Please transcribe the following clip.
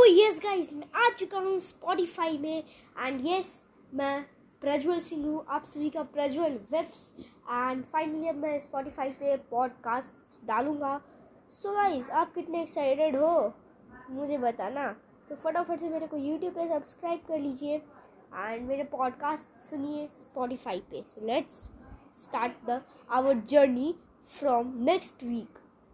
Oh, yes guys मैं आ चुका हूँ स्पॉटिफाई में। एंड यस मैं प्रज्वल सिंह हूँ। आप सभी का प्रज्वल वेब्स। एंड फाइनली अब मैं स्पॉटिफाई पे पॉडकास्ट डालूँगा। सो गाइस आप कितने एक्साइटेड हो? मुझे बताना। तो फटाफट से मेरे को यूट्यूब पे सब्सक्राइब कर लीजिए। एंड मेरे पॉडकास्ट सुनिए स्पॉटिफाई पे। So let's start the our journey from next week